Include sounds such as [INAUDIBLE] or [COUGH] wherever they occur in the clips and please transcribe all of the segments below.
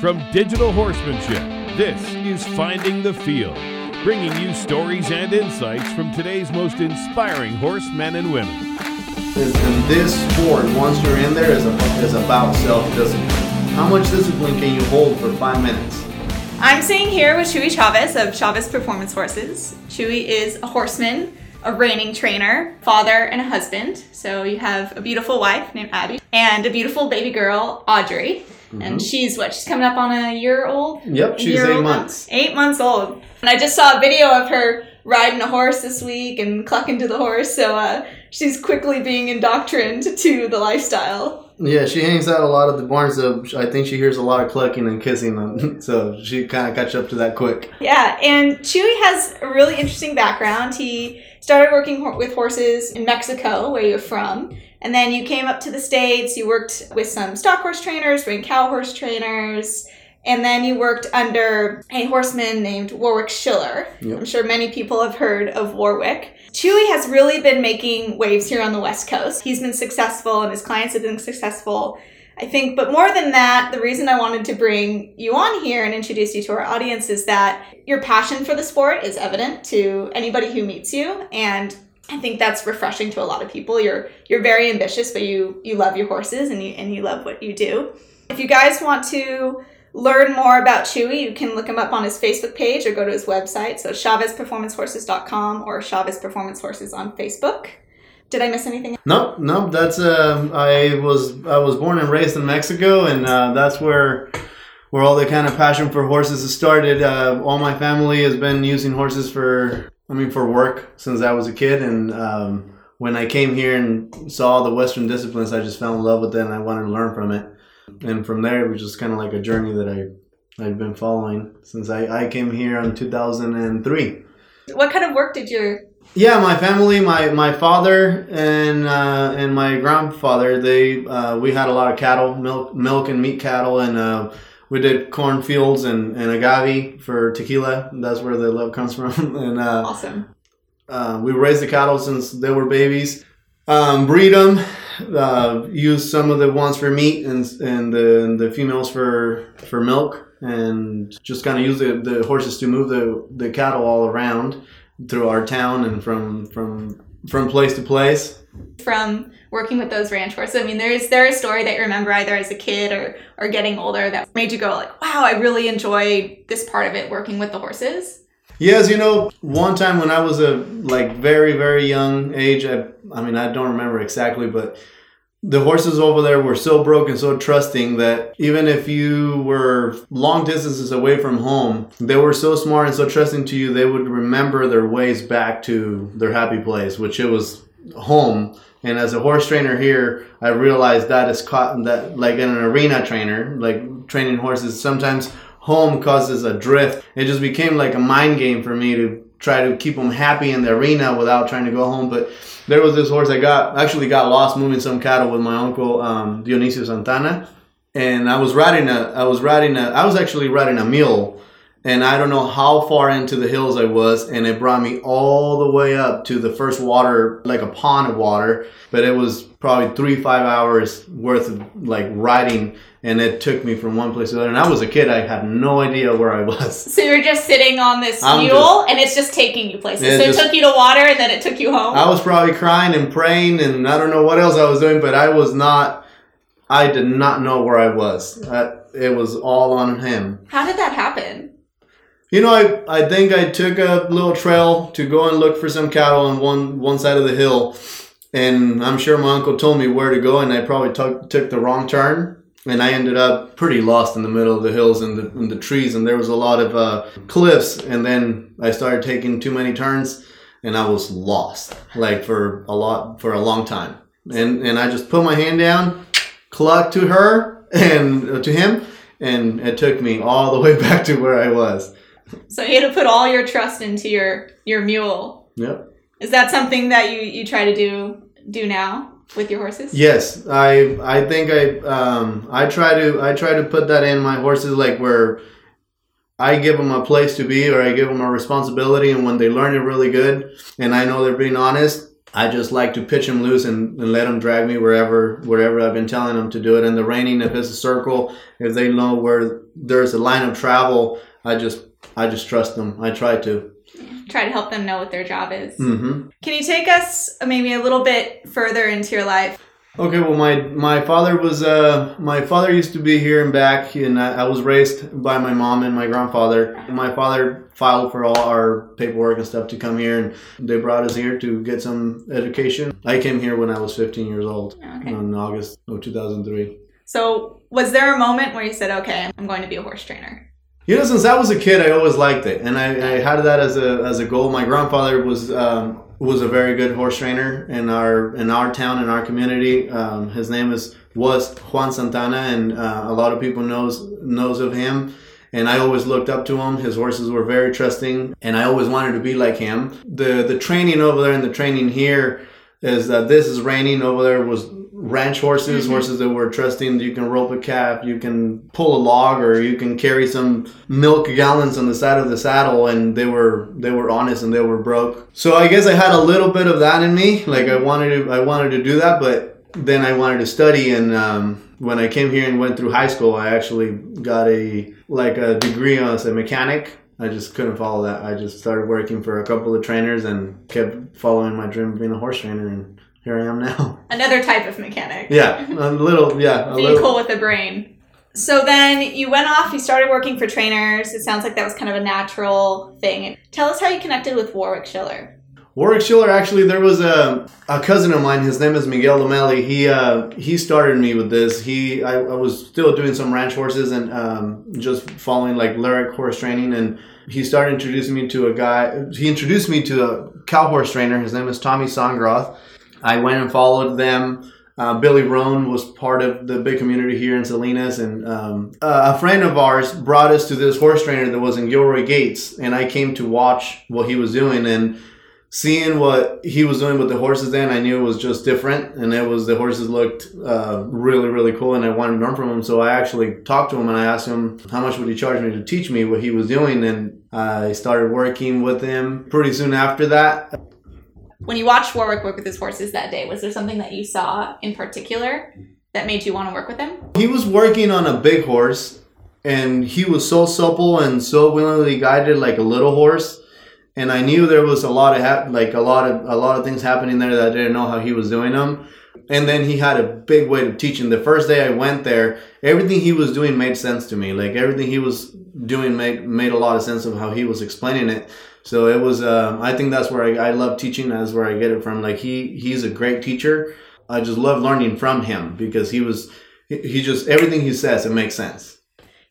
From Digital Horsemanship, this is Finding the Field, bringing you stories and insights from today's most inspiring horsemen and women. And this sport, once you're in there, is, a, is about self-discipline. How much discipline can you hold for five minutes? I'm sitting here with Chuy Chavez of Chavez Performance Horses. Chuy is a horseman, a reining trainer, father, and a husband. So you have a beautiful wife named Abby and a beautiful baby girl, Audrey. Mm-hmm. And she's what? She's coming up on a year old? Yep, she's eight months. Eight months old. And I just saw a video of her riding a horse this week and clucking to the horse. So uh, she's quickly being indoctrinated to the lifestyle. Yeah, she hangs out a lot at the barn, so I think she hears a lot of clucking and kissing, them. [LAUGHS] so she kind of catch up to that quick. Yeah, and Chewy has a really interesting background. He started working with horses in Mexico, where you're from, and then you came up to the States. You worked with some stock horse trainers, ring cow horse trainers, and then you worked under a horseman named Warwick Schiller. Yep. I'm sure many people have heard of Warwick. Chuy has really been making waves here on the West Coast. He's been successful and his clients have been successful. I think, but more than that, the reason I wanted to bring you on here and introduce you to our audience is that your passion for the sport is evident to anybody who meets you. And I think that's refreshing to a lot of people. You're you're very ambitious, but you you love your horses and you and you love what you do. If you guys want to learn more about Chuy, you can look him up on his Facebook page or go to his website. So ChavezPerformanceHorses.com or Chavez Performance Horses on Facebook. Did I miss anything? No, no. That's uh, I was I was born and raised in Mexico, and uh, that's where where all the kind of passion for horses has started. Uh, all my family has been using horses for I mean for work since I was a kid, and um, when I came here and saw the Western disciplines, I just fell in love with it, and I wanted to learn from it and from there it was just kind of like a journey that I I've been following since I, I came here in 2003. What kind of work did your yeah, my family, my, my father and uh, and my grandfather, they uh, we had a lot of cattle, milk milk and meat cattle, and uh, we did cornfields and, and agave for tequila. That's where the love comes from. [LAUGHS] and uh, awesome. Uh, we raised the cattle since they were babies um, breed them, uh, use some of the ones for meat and and the the females for for milk, and just kind of use the, the horses to move the the cattle all around through our town and from from from place to place. From working with those ranch horses, I mean, there's there a story that you remember either as a kid or or getting older that made you go like, wow, I really enjoy this part of it, working with the horses. Yes, you know, one time when I was a like very very young age, I I mean I don't remember exactly, but the horses over there were so broken, so trusting that even if you were long distances away from home, they were so smart and so trusting to you, they would remember their ways back to their happy place, which it was home. And as a horse trainer here, I realized that is caught that like in an arena trainer, like training horses, sometimes home causes a drift. It just became like a mind game for me to try to keep them happy in the arena without trying to go home. But there was this horse I got actually got lost moving some cattle with my uncle um, Dionisio Santana, and I was riding a I was riding a I was actually riding a mule and I don't know how far into the hills I was, and it brought me all the way up to the first water, like a pond of water. But it was probably three five hours worth of like riding, and it took me from one place to another. And I was a kid; I had no idea where I was. [LAUGHS] So you're just sitting on this I'm mule, just, and it's just taking you places. So it just, took you to water, and then it took you home. I was probably crying and praying, and I don't know what else I was doing, but I was not. I did not know where I was. I, it was all on him. How did that happen? You know, I, I think I took a little trail to go and look for some cattle on one, one side of the hill. And I'm sure my uncle told me where to go, and I probably took, took the wrong turn. And I ended up pretty lost in the middle of the hills and the, and the trees, and there was a lot of uh, cliffs. And then I started taking too many turns, and I was lost, like for a lot for a long time. And and I just put my hand down, clucked to her and uh, to him, and it took me all the way [LAUGHS] back to where I was. So you had to put all your trust into your your mule. Yep. Is that something that you you try to do do now with your horses? Yes, I I think I um I try to I try to put that in my horses like where I give them a place to be or I give them a responsibility and when they learn it really good and I know they're being honest I just like to pitch them loose and, and let them drag me wherever wherever I've been telling them to do it. And the reining, if it's a circle, if they know where there's a line of travel, I just I just trust them. I try to. Try to help them know what their job is. hmm Can you take us maybe a little bit further into your life? Okay, well, my my father was uh my father used to be here and back, and I, I was raised by my mom and my grandfather. My father filed for all our paperwork and stuff to come here, and they brought us here to get some education. I came here when I was 15 years old Okay. in August of 2003. So, was there a moment where you said, "Okay, I'm going to be a horse trainer"? You know, since I was a kid, I always liked it, and I, I had that as a as a goal. My grandfather was um, was a very good horse trainer in our in our town in our community. Um, his name is was Juan Santana, and uh, a lot of people knows knows of him. And I always looked up to him. His horses were very trusting, and I always wanted to be like him. the The training over there and the training here is that this is reining over there was ranch horses, Mhm. horses that were trusting. You can rope a calf, you can pull a log, or you can carry some milk gallons on the side of the saddle, and they were they were honest and they were broke. So I guess I had a little bit of that in me. Like I wanted to I wanted to do that, but then I wanted to study and. Um, when I came here and went through high school, I actually got a like a degree as a mechanic. I just couldn't follow that. I just started working for a couple of trainers and kept following my dream of being a horse trainer, and here I am now. [LAUGHS] Another type of mechanic. Yeah, a little. Yeah, a Vehicle little. with a brain. So then you went off, you started working for trainers. It sounds like that was kind of a natural thing. Tell us how you connected with Warwick Schiller. Warwick Schiller. Actually, there was a, a cousin of mine. His name is Miguel Lomelli. He uh, he started me with this. He I, I was still doing some ranch horses and um, just following like lyric horse training, and he started introducing me to a guy. He introduced me to a cow horse trainer. His name is Tommy Songroth. I went and followed them. Uh, Billy Roan was part of the big community here in Salinas, and um, a friend of ours brought us to this horse trainer that was in Gilroy Gates, and I came to watch what he was doing and seeing what he was doing with the horses. Then I knew it was just different, and it was the horses looked uh, really really cool, and I wanted to learn from him. So I actually talked to him and I asked him how much would he charge me to teach me what he was doing, and I started working with him pretty soon after that. When you watched Warwick work with his horses that day, was there something that you saw in particular that made you want to work with him? He was working on a big horse, and he was so supple and so willingly guided like a little horse. And I knew there was a lot of hap- like a lot of a lot of things happening there that I didn't know how he was doing them. And then he had a big way of teaching. The first day I went there, everything he was doing made sense to me. Like everything he was doing made made a lot of sense of how he was explaining it. So it was. Um, I think that's where I, I love teaching. That's where I get it from. Like he he's a great teacher. I just love learning from him because he was he he just everything he says it makes sense.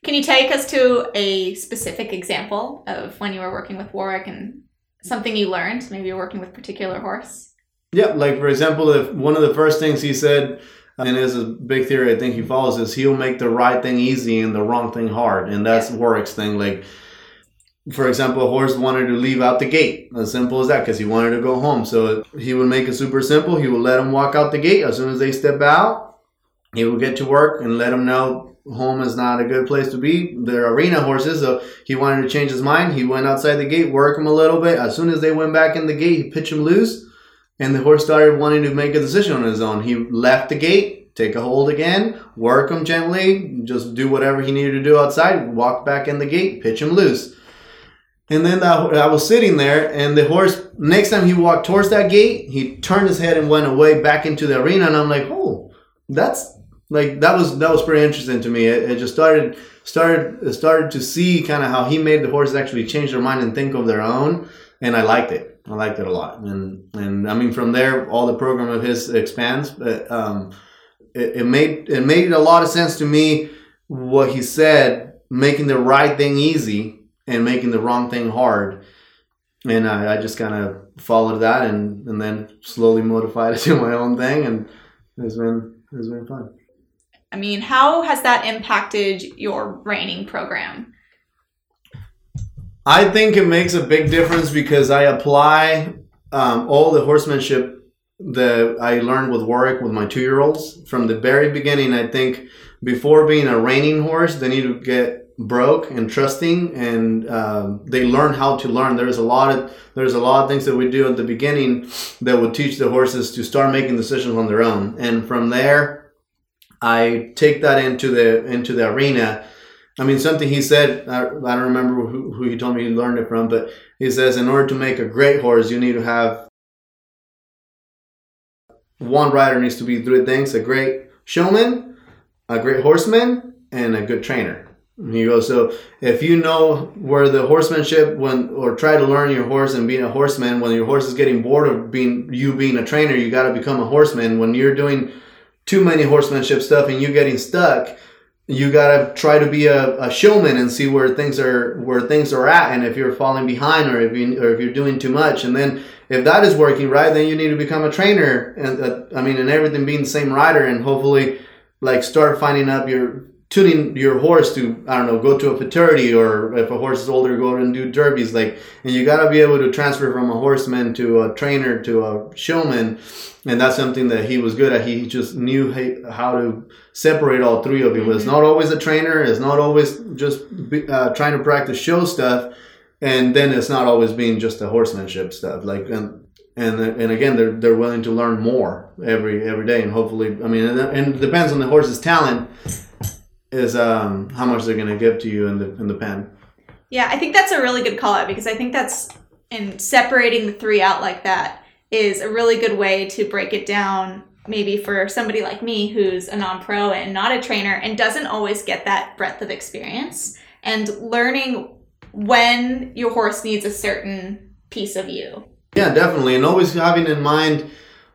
Can you take us to a specific example of when you were working with Warwick and something you learned? Maybe you're working with a particular horse. Yeah, like for example, if one of the first things he said, and this is a big theory I think he follows, is he'll make the right thing easy and the wrong thing hard, and that's Warwick's thing. Like, for example, a horse wanted to leave out the gate, as simple as that, because he wanted to go home. So he would make it super simple. He would let them walk out the gate as soon as they step out. He would get to work and let them know home is not a good place to be. They're arena horses, so he wanted to change his mind. He went outside the gate, work them a little bit. As soon as they went back in the gate, he pitched them loose. And the horse started wanting to make a decision on his own. He left the gate, take a hold again, work him gently, just do whatever he needed to do outside, walk back in the gate, pitch him loose. And then I was sitting there, and the horse, next time he walked towards that gate, he turned his head and went away back into the arena. And I'm like, oh, that's like that was that was pretty interesting to me. It, it just started started started to see kind of how he made the horses actually change their mind and think of their own, and I liked it. I liked it a lot, and and I mean from there, all the program of his expands. But um, it, it made it made a lot of sense to me what he said, making the right thing easy and making the wrong thing hard. And I, I just kind of followed that, and and then slowly modified [LAUGHS] it to my own thing, and it's been it's been fun. I mean, how has that impacted your reining program? I think it makes a big difference because I apply um, all the horsemanship that I learned with Warwick with my two year olds from the very beginning. I think before being a reining horse, they need to get broke and trusting and um, they learn how to learn. There's a lot of there's a lot of things that we do at the beginning that would teach the horses to start making decisions on their own. And from there i take that into the into the arena. I mean something he said i, I don't remember who, who he told me he learned it from but he says in order to make a great horse you need to have one rider needs to be three things a great showman a great horseman and a good trainer he goes, so if you know where the horsemanship when or try to learn your horse and being a horseman, when your horse is getting bored of being you being a trainer, you got to become a horseman. When you're doing too many horsemanship stuff and you're getting stuck, you got to try to be a, a showman and see where things are where things are at, and if you're falling behind or if you or if you're doing too much, and then if that is working right, then you need to become a trainer. And uh, I mean, and everything being the same rider, and hopefully like start finding up your tuning your horse to I don't know go to a futurity or if a horse is older go and do derbies like and you got to be able to transfer from a horseman to a trainer to a showman and that's something that he was good at he just knew how to separate all three of you mm-hmm. it's not always a trainer it's not always just uh, trying to practice show stuff and then it's not always being just a horsemanship stuff like and and and again they're they're willing to learn more every every day and hopefully I mean and it depends on the horse's talent is um, how much they're going to give to you in the in the pen. Yeah, I think that's a really good call out because I think that's in separating the three out like that is a really good way to break it down. Maybe for somebody like me who's a non pro and not a trainer and doesn't always get that breadth of experience and learning when your horse needs a certain piece of you. Yeah, definitely. And always having in mind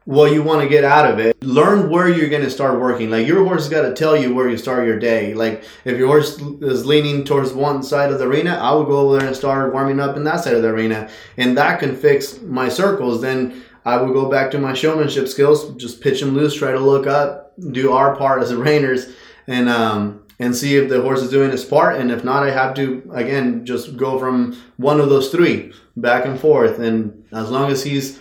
what you want to get out of it. Learn where you're going to start working. Like your horse has got to tell you where you start your day. Like if your horse is leaning towards one side of the arena, I would go over there and start warming up in that side of the arena, and that can fix my circles. Then I would go back to my showmanship skills, just pitch them loose, try to look up, do our part as the reiners, and um, and see if the horse is doing his part. And if not, I have to again just go from one of those three back and forth. And as long as he's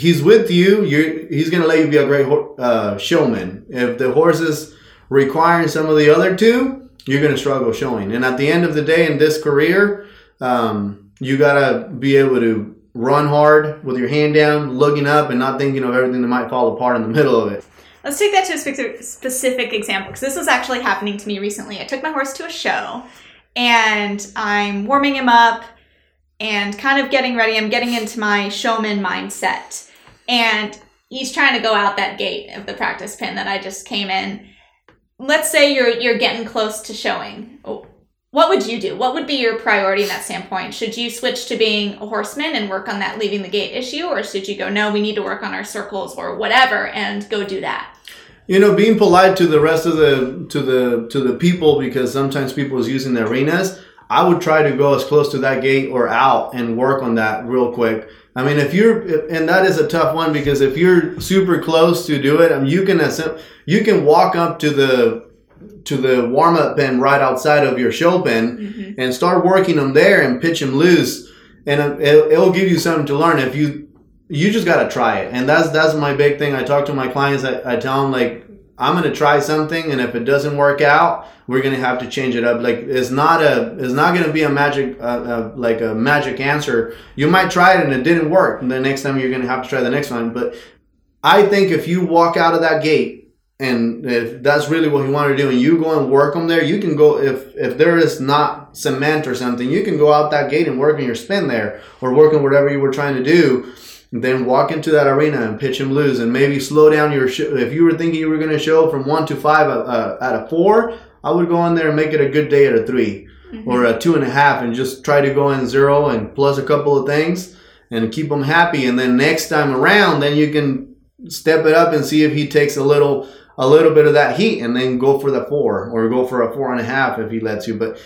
he's with you. you he's to let you be a great uh, showman. If the horse is requiring some of the other two, you're to struggle showing. And at the end of the day, in this career, um, you got to be able to run hard with your hand down, looking up, and not thinking of everything that might fall apart in the middle of it. Let's take that to a specific example because this was actually happening to me recently. I took my horse to a show and I'm warming him up and kind of getting ready. I'm getting into my showman mindset. And he's trying to go out that gate of the practice pin that I just came in. Let's say you're you're getting close to showing. What would you do? What would be your priority in that standpoint? Should you switch to being a horseman and work on that leaving the gate issue, or should you go, no, we need to work on our circles or whatever and go do that? You know, being polite to the rest of the to the to the people because sometimes people is using the arenas I would try to go as close to that gate or out and work on that real quick. I mean, if you're, and that is a tough one because if you're super close to do it, I mean, you can, you can walk up to the, to the warm up pen right outside of your show pen mm-hmm. and start working them there and pitch them loose. And it, it'll give you something to learn if you, you just got to try it. And that's, that's my big thing. I talk to my clients. I, I tell them like, I'm to try something, and if it doesn't work out, we're to have to change it up. Like it's not a, it's not to be a magic, uh, like a magic answer. You might try it and it didn't work, and the next time you're to have to try the next one. But I think if you walk out of that gate, and if that's really what you want to do, and you go and work them there, you can go. If if there is not cement or something, you can go out that gate and work on your spin there, or work on whatever you were trying to do then walk into that arena and pitch and lose, and maybe slow down your. Sh- if you were thinking you were going to show from one to five uh, uh, at a four, I would go in there and make it a good day at a 3 mm-hmm. or a two and a half, and just try to go in zero and plus a couple of things and keep them happy. And then next time around, then you can step it up and see if he takes a little a little bit of that heat and then go for the four or go for a four and a half if he lets you. But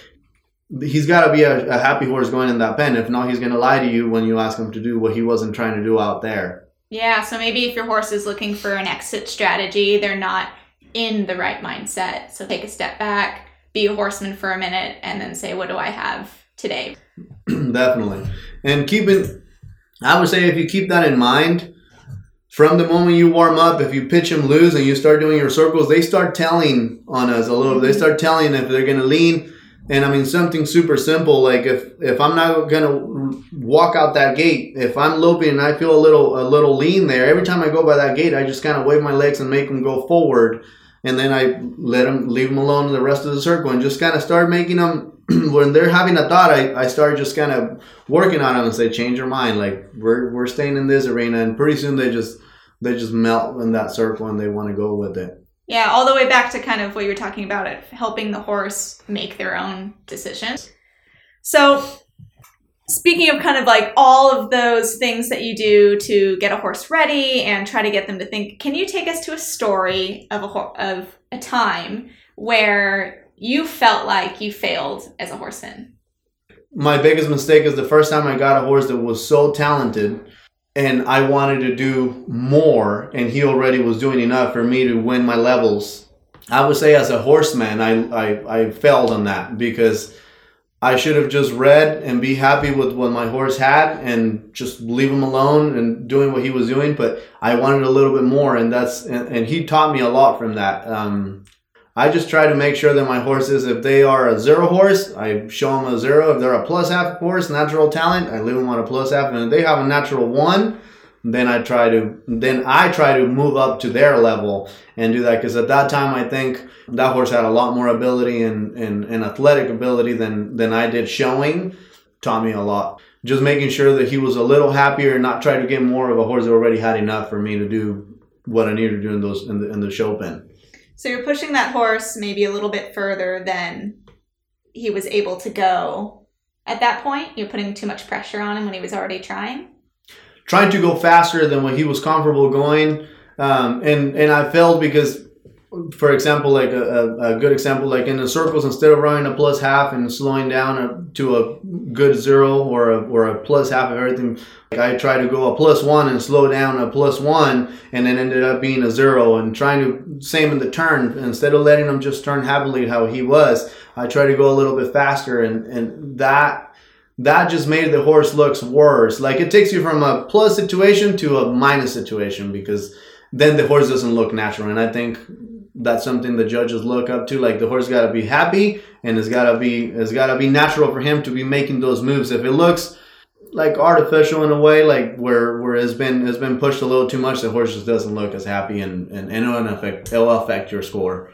he's got to be a, a, happy horse going in that pen. If not, he's going to lie to you when you ask him to do what he wasn't trying to do out there. Yeah, so maybe if your horse is looking for an exit strategy, they're not in the right mindset. So take a step back, be a horseman for a minute, and then say, what do I have today? [CLEARS THROAT] Definitely. And keeping, I would say if you keep that in mind, from the moment you warm up, if you pitch them loose and you start doing your circles, they start telling on us a little. They start telling if they're going to lean And I mean something super simple like if if I'm not gonna walk out that gate, if I'm loping and I feel a little a little lean there, every time I go by that gate, I just kind of wave my legs and make them go forward, and then I let them leave them alone in the rest of the circle and just kind of start making them [CLEARS THROAT] when they're having a thought. I, I start just kind of working on them and say change your mind, like we're we're staying in this arena, and pretty soon they just they just melt in that circle and they want to go with it. Yeah, all the way back to kind of what you were talking about it, helping the horse make their own decisions. So, speaking of kind of like all of those things that you do to get a horse ready and try to get them to think, can you take us to a story of a of a time where you felt like you failed as a horseman? My biggest mistake is the first time I got a horse that was so talented and I wanted to do more, and he already was doing enough for me to win my levels. I would say, as a horseman, I, I, I failed on that because I should have just read and be happy with what my horse had and just leave him alone and doing what he was doing. But I wanted a little bit more, and that's and, and he taught me a lot from that. Um, I just try to make sure that my horses, if they are a zero horse, I show them a zero. If they're a plus half horse, natural talent, I leave them on a plus half. And if they have a natural one, then I try to then I try to move up to their level and do that because at that time I think that horse had a lot more ability and, and, and athletic ability than than I did showing. Taught me a lot. Just making sure that he was a little happier and not try to get more of a horse that already had enough for me to do what I needed to do in those in the, in the show pen. So you're pushing that horse maybe a little bit further than he was able to go at that point. You're putting too much pressure on him when he was already trying. Trying to go faster than what he was comfortable going, um, and and I failed because, for example, like a, a, good example, like in the circles, instead of running a plus half and slowing down to a good zero or a, or a plus half of everything, like I tried to go a plus one and slow down a plus one, and then ended up being a zero. And trying to same in the turn, instead of letting him just turn happily how he was, I tried to go a little bit faster, and and that that just made the horse looks worse. Like it takes you from a plus situation to a minus situation because then the horse doesn't look natural. And I think that's something the judges look up to. Like the horse got to be happy and it's got to be it's got to be natural for him to be making those moves. If it looks like artificial in a way, like where where it's been has been pushed a little too much, the horse just doesn't look as happy and and, and it'll affect it'll affect your score.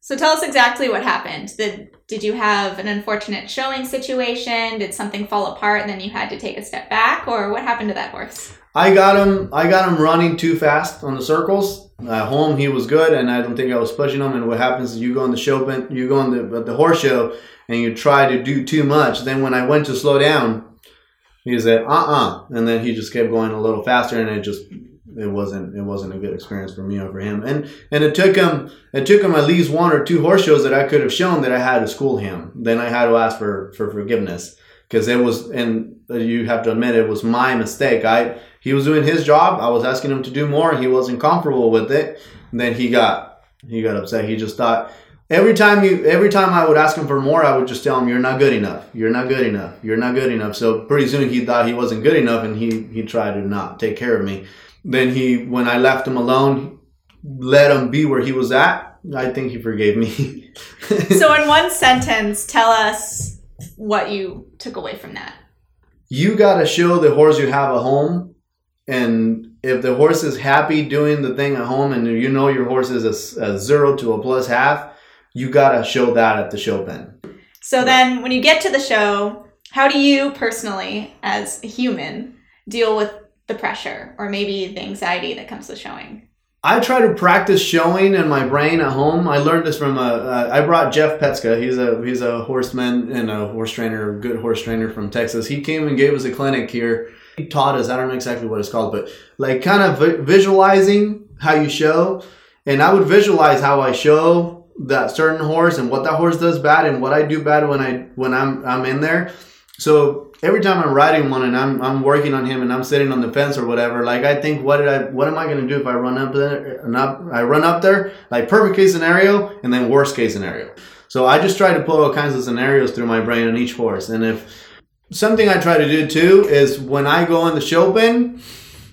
So tell us exactly what happened. Did did you have an unfortunate showing situation? Did something fall apart and then you had to take a step back, or what happened to that horse? I got him. I got him running too fast on the circles. At home, he was good, and I don't think I was pushing him. And what happens is you go on the show, you go on the the horse show, and you try to do too much. Then when I went to slow down, he said, "Uh uh," and then he just kept going a little faster, and it just it wasn't it wasn't a good experience for me or for him. And and it took him it took him at least one or two horse shows that I could have shown that I had to school him. Then I had to ask for for forgiveness because it was and you have to admit it was my mistake. I he was doing his job. I was asking him to do more. He wasn't comfortable with it. And then he got he got upset. He just thought every time you every time I would ask him for more, I would just tell him you're not good enough. You're not good enough. You're not good enough. So pretty soon he thought he wasn't good enough and he he tried to not take care of me. Then he, when I left him alone, let him be where he was at. I think he forgave me. [LAUGHS] so, in one sentence, tell us what you took away from that. You got to show the horse you have a home. And if the horse is happy doing the thing at home and you know your horse is a, a zero to a plus half, you got to show that at the show pen. So, then when you get to the show, how do you personally, as a human, deal with the pressure or maybe the anxiety that comes with showing? I try to practice showing in my brain at home. I learned this from a. Uh, I brought Jeff Petska. He's a he's a horseman and a horse trainer, good horse trainer from Texas. He came and gave us a clinic here. He taught us. I don't know exactly what it's called, but like kind of visualizing how you show. And I would visualize how I show that certain horse and what that horse does bad and what I do bad when I when I'm I'm in there. So every time I'm riding one and I'm I'm working on him and I'm sitting on the fence or whatever, like I think, what did I, what am I gonna do if I run up there and up, I run up there, like perfect case scenario and then worst case scenario. So I just try to put all kinds of scenarios through my brain on each horse. And if something I try to do too is when I go in the show pen,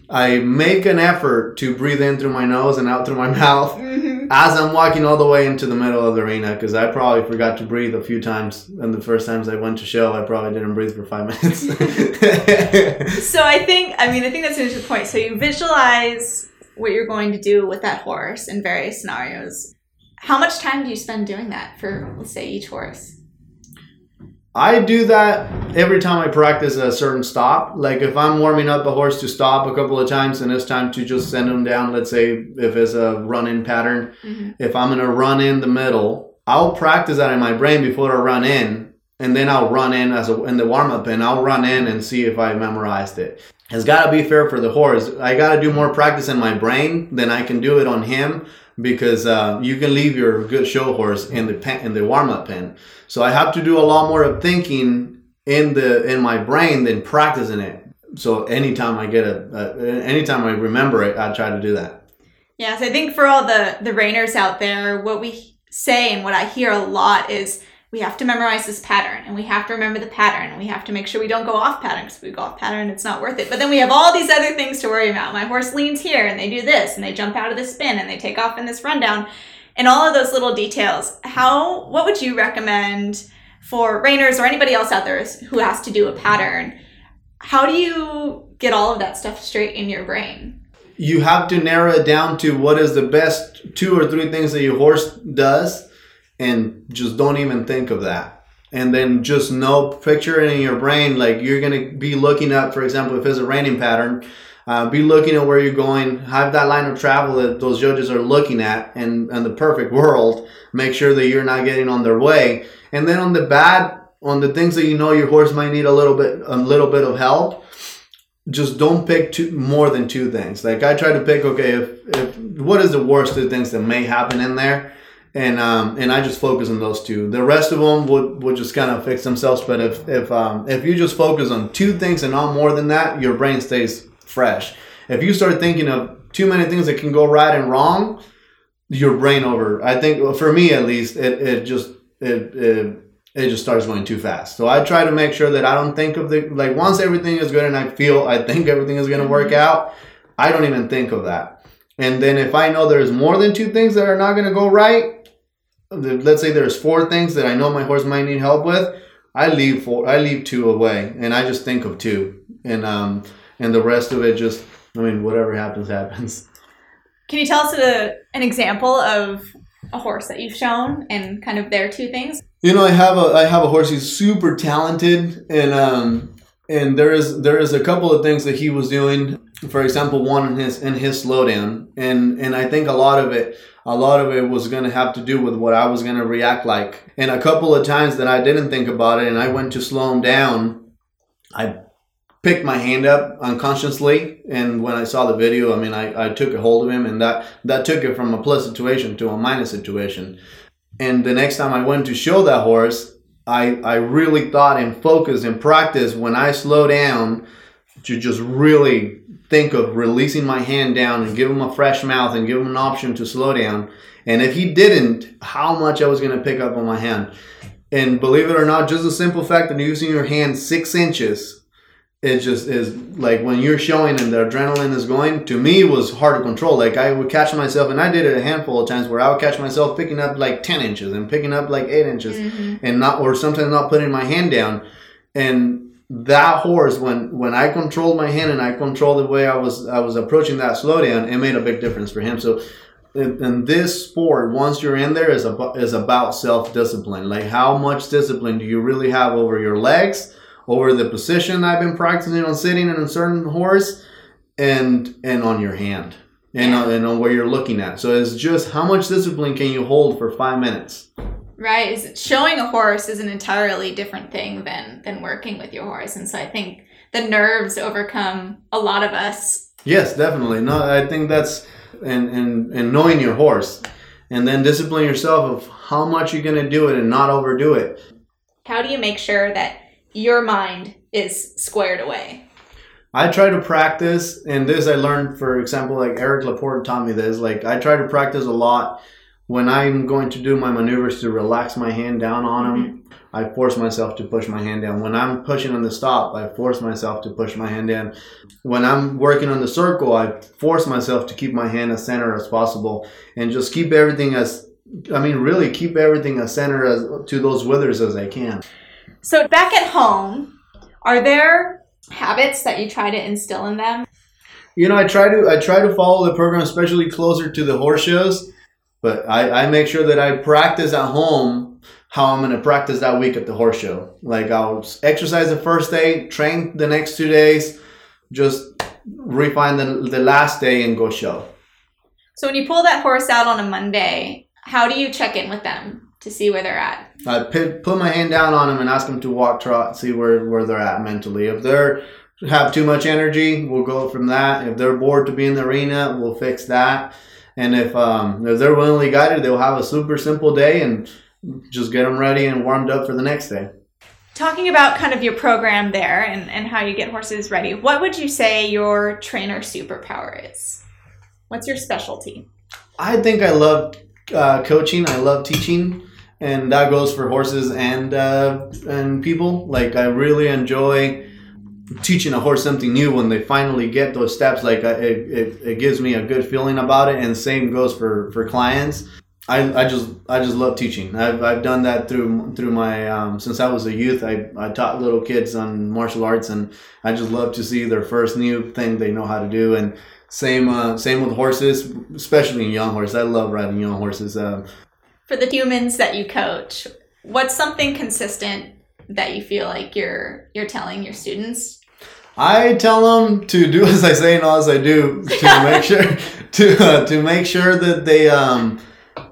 I make an effort to breathe in through my nose and out through my [LAUGHS] mouth. Mm-hmm as I'm walking all the way into the middle of the arena, because I probably forgot to breathe a few times. And the first times I went to show, I probably didn't breathe for five [LAUGHS] minutes. [LAUGHS] So I think, I mean, I think that's an interesting point. So you visualize what you're going to do with that horse in various scenarios. How much time do you spend doing that for, let's say, each horse? I do that every time I practice a certain stop. Like if I'm warming up a horse to stop a couple of times and it's time to just send him down, let's say if it's a run in pattern, Mhm. if I'm gonna run in the middle, I'll practice that in my brain before I run in, and then I'll run in as a in the warm up and I'll run in and see if I memorized it. It's gotta be fair for the horse. I gotta do more practice in my brain than I can do it on him because uh, you can leave your good show horse in the pen, in the warm up pen. So I have to do a lot more of thinking in the in my brain than practicing it. So anytime I get a, a anytime I remember it, I try to do that. Yes, I think for all the the reiners out there, what we say and what I hear a lot is we have to memorize this pattern and we have to remember the pattern and we have to make sure we don't go off pattern because if we go off pattern, it's not worth it. But then we have all these other things to worry about. My horse leans here and they do this and they jump out of the spin and they take off in this rundown and all of those little details. How what would you recommend for reiners or anybody else out there who has to do a pattern? How do you get all of that stuff straight in your brain? you have to narrow it down to what is the best two or three things that your horse does and just don't even think of that. And then just know picture it in your brain like you're to be looking at for example if it's a reining pattern uh, be looking at where you're going have that line of travel that those judges are looking at and in the perfect world make sure that you're not getting on their way. And then on the bad on the things that you know your horse might need a little bit a little bit of help just don't pick two more than two things. Like I try to pick, okay, if, if what is the worst two things that may happen in there, and um, and I just focus on those two. The rest of them would, would just kind of fix themselves. But if if um, if you just focus on two things and not more than that, your brain stays fresh. If you start thinking of too many things that can go right and wrong, your brain over. I think for me at least, it, it just it, it it just starts going too fast. So I try to make sure that I don't think of the like once everything is good and I feel I think everything is going to work out, I don't even think of that. And then if I know there's more than two things that are not going to go right, let's say there's four things that I know my horse might need help with, I leave four I leave two away and I just think of two. And um and the rest of it just I mean whatever happens happens. Can you tell us a, an example of a horse that you've shown and kind of their two things? You know, I have a I have a horse. He's super talented, and um, and there is there is a couple of things that he was doing. For example, one in his in his slowdown, and and I think a lot of it a lot of it was going to have to do with what I was going to react like. And a couple of times that I didn't think about it, and I went to slow him down, I picked my hand up unconsciously. And when i saw the video i mean I, I took a hold of him and that that took it from a plus situation to a minus situation. And the next time I went to show that horse, I, I really thought and focused and practiced when I slow down to just really think of releasing my hand down and give him a fresh mouth and give him an option to slow down. And if he didn't, how much I was going to pick up on my hand. And believe it or not, just the simple fact that using your hand six inches it just is like when you're showing and the adrenaline is going to me it was hard to control like i would catch myself and i did it a handful of times where i would catch myself picking up like 10 inches and picking up like 8 inches mm-hmm. and not or sometimes not putting my hand down and that horse when when i controlled my hand and i controlled the way i was i was approaching that slowdown it made a big difference for him so in, this sport once you're in there is about is about self-discipline like how much discipline do you really have over your legs over the position I've been practicing on sitting in a certain horse and and on your hand and, on, and on where you're looking at. So it's just how much discipline can you hold for five minutes? Right. Is showing a horse is an entirely different thing than than working with your horse. And so I think the nerves overcome a lot of us. Yes, definitely. No, I think that's and and and knowing your horse, and then discipline yourself of how much you're gonna do it and not overdo it. How do you make sure that your mind is squared away? I try to practice, and this I learned, for example, like Eric Laporte taught me this. Like I try to practice a lot when I'm going to do my maneuvers to relax my hand down on them, mm-hmm. I force myself to push my hand down. When I'm pushing on the stop, I force myself to push my hand down. When I'm working on the circle, I force myself to keep my hand as center as possible and just keep everything as I mean, really keep everything as center as to those withers as I can. So back at home, are there habits that you try to instill in them? You know, I try to I try to follow the program, especially closer to the horse shows. But I, I make sure that I practice at home how I'm going to practice that week at the horse show. Like I'll exercise the first day, train the next two days, just refine the, the last day and go show. So when you pull that horse out on a Monday, how do you check in with them to see where they're at? I put, put my hand down on them and ask them to walk trot, see where, where they're at mentally. If they're have too much energy, we'll go from that. If they're bored to be in the arena, we'll fix that. And if um, if they're willingly guided, they'll have a super simple day and just get them ready and warmed up for the next day. Talking about kind of your program there and, and how you get horses ready, what would you say your trainer superpower is? What's your specialty? I think I love uh, coaching. I love teaching, and that goes for horses and uh, and people. Like I really enjoy teaching a horse something new when they finally get those steps like it, it, it gives me a good feeling about it and same goes for for clients I, I just I just love teaching. I've, I've done that through through my um, since I was a youth. I, I taught little kids on martial arts, and I just love to see their first new thing they know how to do. And same uh, same with horses, especially young horses. I love riding young horses. Uh, For the humans that you coach, what's something consistent that you feel like you're you're telling your students? I tell them to do [LAUGHS] as I say and not as I do to make sure [LAUGHS] to uh, to make sure that they um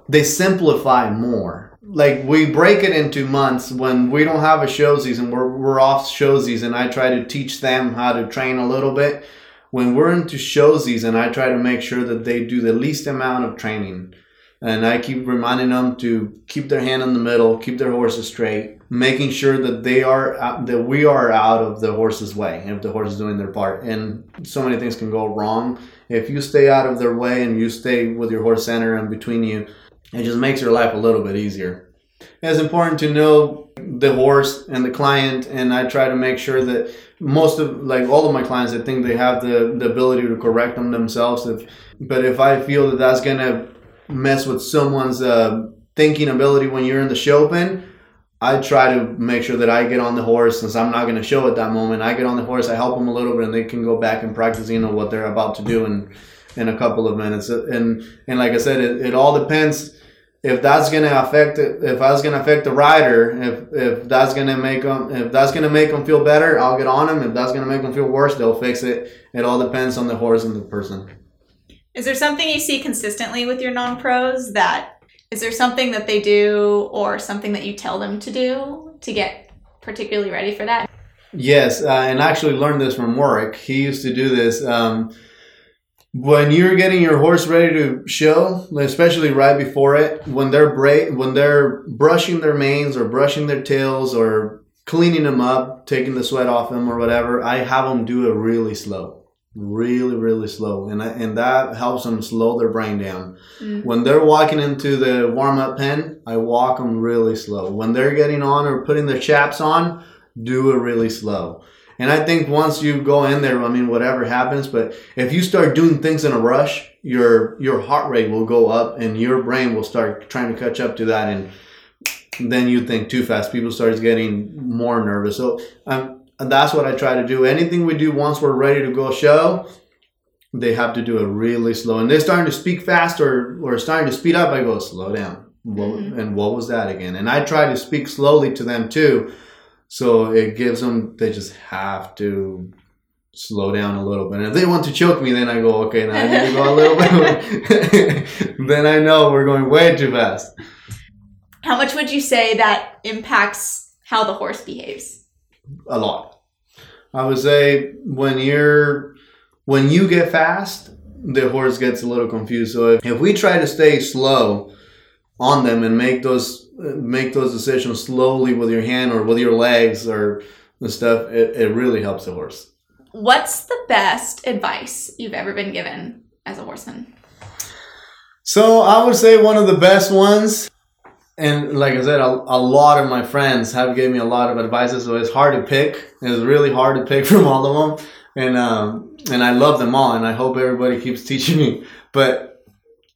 they simplify more. Like we break it into months when we don't have a show season, we're, we're off show season. I try to teach them how to train a little bit. When we're into show season, I try to make sure that they do the least amount of training. And I keep reminding them to keep their hand in the middle, keep their horses straight, making sure that they are that we are out of the horse's way if the horse is doing their part. And so many things can go wrong if you stay out of their way and you stay with your horse center and between you it just makes your life a little bit easier. It's important to know the horse and the client, and I try to make sure that most of, like all of my clients, I think they have the, the ability to correct them themselves. If, but if I feel that that's gonna mess with someone's uh, thinking ability when you're in the show pen, I try to make sure that I get on the horse since I'm not going to show at that moment. I get on the horse, I help them a little bit, and they can go back and practice, you know, what they're about to do in in a couple of minutes. And and like I said, it, it all depends if that's gonna affect if that's gonna affect the rider, if if that's gonna make them, if that's gonna make them feel better, I'll get on them. If that's gonna make them feel worse, they'll fix it. It all depends on the horse and the person. Is there something you see consistently with your non pros that is there something that they do or something that you tell them to do to get particularly ready for that? Yes, uh, and I actually learned this from Warwick. He used to do this. Um, when you're getting your horse ready to show, especially right before it, when they're bra- when they're brushing their manes or brushing their tails or cleaning them up, taking the sweat off them or whatever, I have them do it really slow, really really slow, and and that helps them slow their brain down. Mm-hmm. When they're walking into the warm up pen, I walk them really slow. When they're getting on or putting their chaps on, do it really slow and I think once you go in there, I mean, whatever happens, but if you start doing things in a rush, your your heart rate will go up, and your brain will start trying to catch up to that, and then you think too fast. People start getting more nervous. So um, that's what I try to do. Anything we do once we're ready to go show, they have to do it really slow. And they're starting to speak fast or, or starting to speed up. I go, slow down. Mm-hmm. And what was that again? And I try to speak slowly to them too so it gives them, they just have to slow down a little bit. And if they want to choke me, then I go, okay, now I need to go a little bit. [LAUGHS] then I know we're going way too fast. How much would you say that impacts how the horse behaves? A lot. I would say when you're, when you get fast, the horse gets a little confused. So if, if we try to stay slow on them and make those make those decisions slowly with your hand or with your legs or the stuff, it, it really helps the horse. What's the best advice you've ever been given as a horseman? So I would say one of the best ones, and like I said, a, a lot of my friends have given me a lot of advices. So it's hard to pick. It's really hard to pick [LAUGHS] from all of them, and um, and I love them all, and I hope everybody keeps [LAUGHS] teaching me. But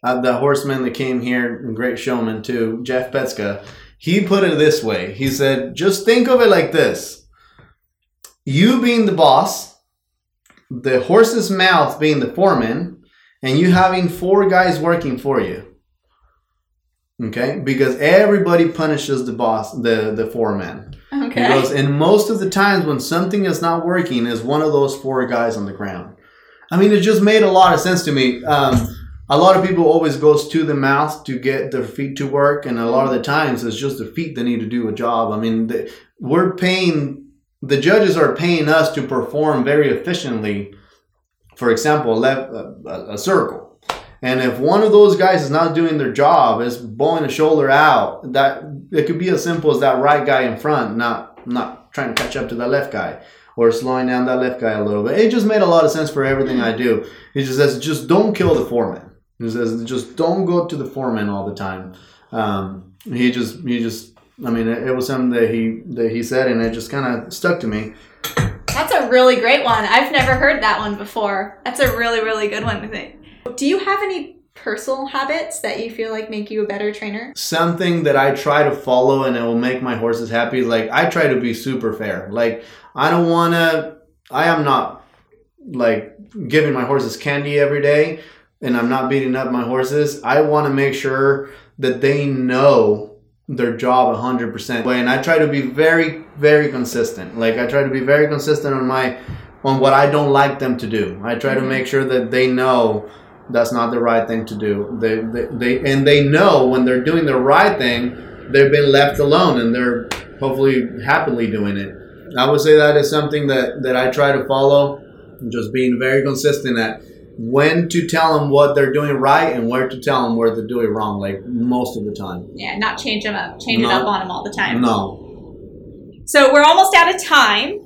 uh, the horseman that came here, great showman too, Jeff Petska, he put it this way. He said, just think of it like this: you being the boss, the horse's mouth being the foreman and you having four guys working for you. Okay, because everybody punishes the boss, the the foreman. Okay. Because and most of the times when something is not working, is one of those four guys on the ground. I mean, it just made a lot of sense to me. Um, a lot of people always goes to the mouth to get their feet to work, and a lot of the times it's just the feet that need to do a job. I mean, the, we're paying the judges are paying us to perform very efficiently for example, a, left, a, a, circle. And if one of those guys is not doing their job, is blowing a shoulder out, that it could be as simple as that right guy in front not not trying to catch up to that left guy or slowing down that left guy a little bit. It just made a lot of sense for everything I do. He just says, just don't kill the foreman. He says, just don't go to the foreman all the time. Um, he just, he just, I mean, it, it was something that he that he said, and it just kind of stuck to me. That's a really great one. I've never heard that one before. That's a really, really good one, think. Do you have any personal habits that you feel like make you a better trainer? Something that I try to follow and it will make my horses happy. Like I try to be super fair. Like I don't want to. I am not like giving my horses candy every day, and I'm not beating up my horses. I want to make sure that they know their job 100% and i try to be very very consistent like i try to be very consistent on my on what i don't like them to do i try mm-hmm. to make sure that they know that's not the right thing to do they, they, they and they know when they're doing the right thing they've been left alone and they're hopefully happily doing it i would say that is something that that i try to follow just being very consistent at when to tell them what they're doing right and where to tell them where they're doing wrong, like most of the time. Yeah, not change them up, change no. it up on them all the time. No. So we're almost out of time,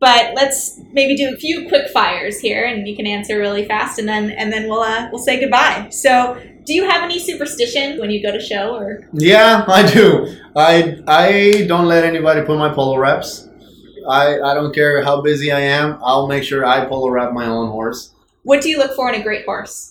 but let's maybe do a few quick fires here, and you can answer really fast, and then and then we'll uh, we'll say goodbye. So, do you have any superstition when you go to show, or? Yeah, I do. I I don't let anybody put my polo wraps. I I don't care how busy I am. I'll make sure I polo wrap my own horse. What do you look for in a great horse?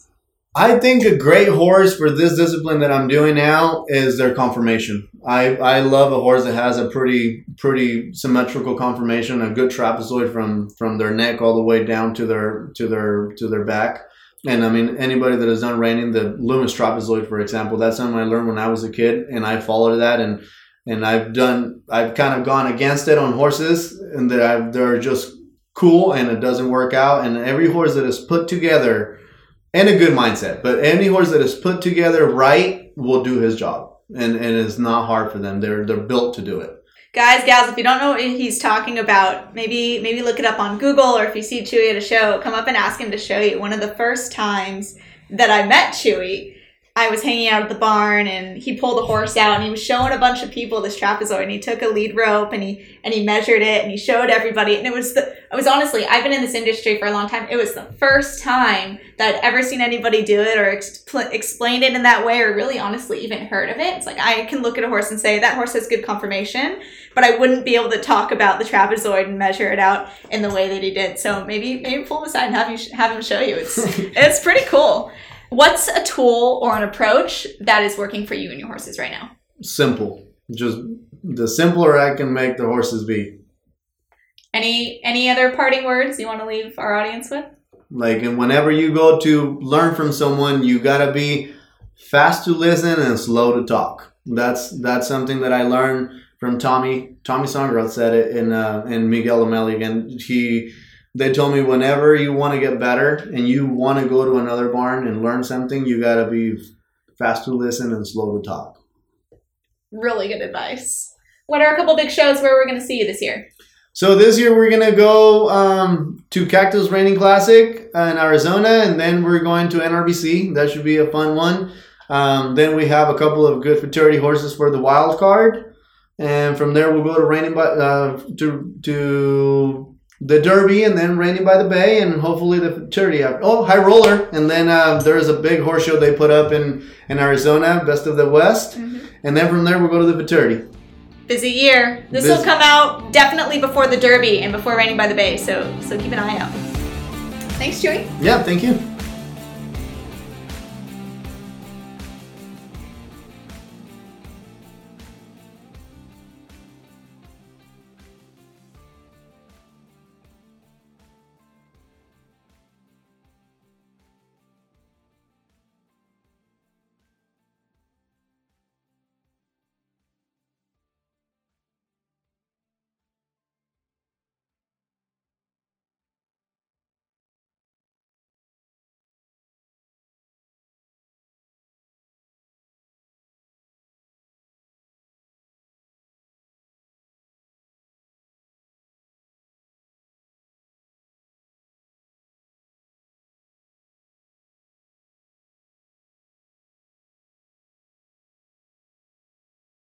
I think a great horse for this discipline that I'm doing now is their conformation. I, I love a horse that has a pretty pretty symmetrical conformation, a good trapezoid from from their neck all the way down to their to their to their back. And I mean, anybody that has done reining, the Loomis trapezoid, for example, that's something I learned when I was a kid, and I followed that, and and I've done, I've kind of gone against it on horses, and that they're just cool and it doesn't work out. And every horse that is put together and a good mindset, but any horse that is put together right will do his job. And, and it's not hard for them. They're they're built to do it. Guys, gals, if you don't know what he's talking about, maybe maybe look it up on Google or if you see Chuy at a show, come up and ask him to show you. One of the first times that I met Chuy, I was hanging out at the barn and he pulled a horse out and he was showing a bunch of people this trapezoid and he took a lead rope and he and he measured it and he showed everybody. And it was the I was honestly I've been in this industry for a long time. It was the first time that I'd ever seen anybody do it or expl- explained it in that way or really honestly even heard of it. It's like I can look at a horse and say that horse has good conformation but I wouldn't be able to talk about the trapezoid and measure it out in the way that he did. So maybe maybe pull him aside and have you have him show you. It's [LAUGHS] it's pretty cool What's a tool or an approach that is working for you and your horses right now? Simple. Just the simpler I can make the horses be. Any any other parting words you want to leave our audience with? Like and whenever you go to learn from someone, you gotta be fast to listen and slow to talk. That's that's something that I learned from Tommy. Tommy Songroth said it in uh, in Miguel O'Malley again. He they told me whenever you want to get better and you want to go to another barn and learn something, you got to be fast to listen and slow to talk. Really good advice. What are a couple big shows where we're going to see you this year? So this year we're gonna go um, to Cactus Reining Classic in Arizona, and then we're going to NRBC. That should be a fun one. Um, then we have a couple of good futurity horses for the wild card, and from there we'll go to Reining uh, to to the Derby, and then Reining by the Bay, and hopefully the. After. Oh, High Roller, and then uh, there is a big horse show they put up in in Arizona, Best of the West, and then from there we'll go to the Futurity. Busy year. This will come out definitely before the Derby and before Reining by the Bay, so so keep an eye out. Thanks, Joey. Yeah, thank you.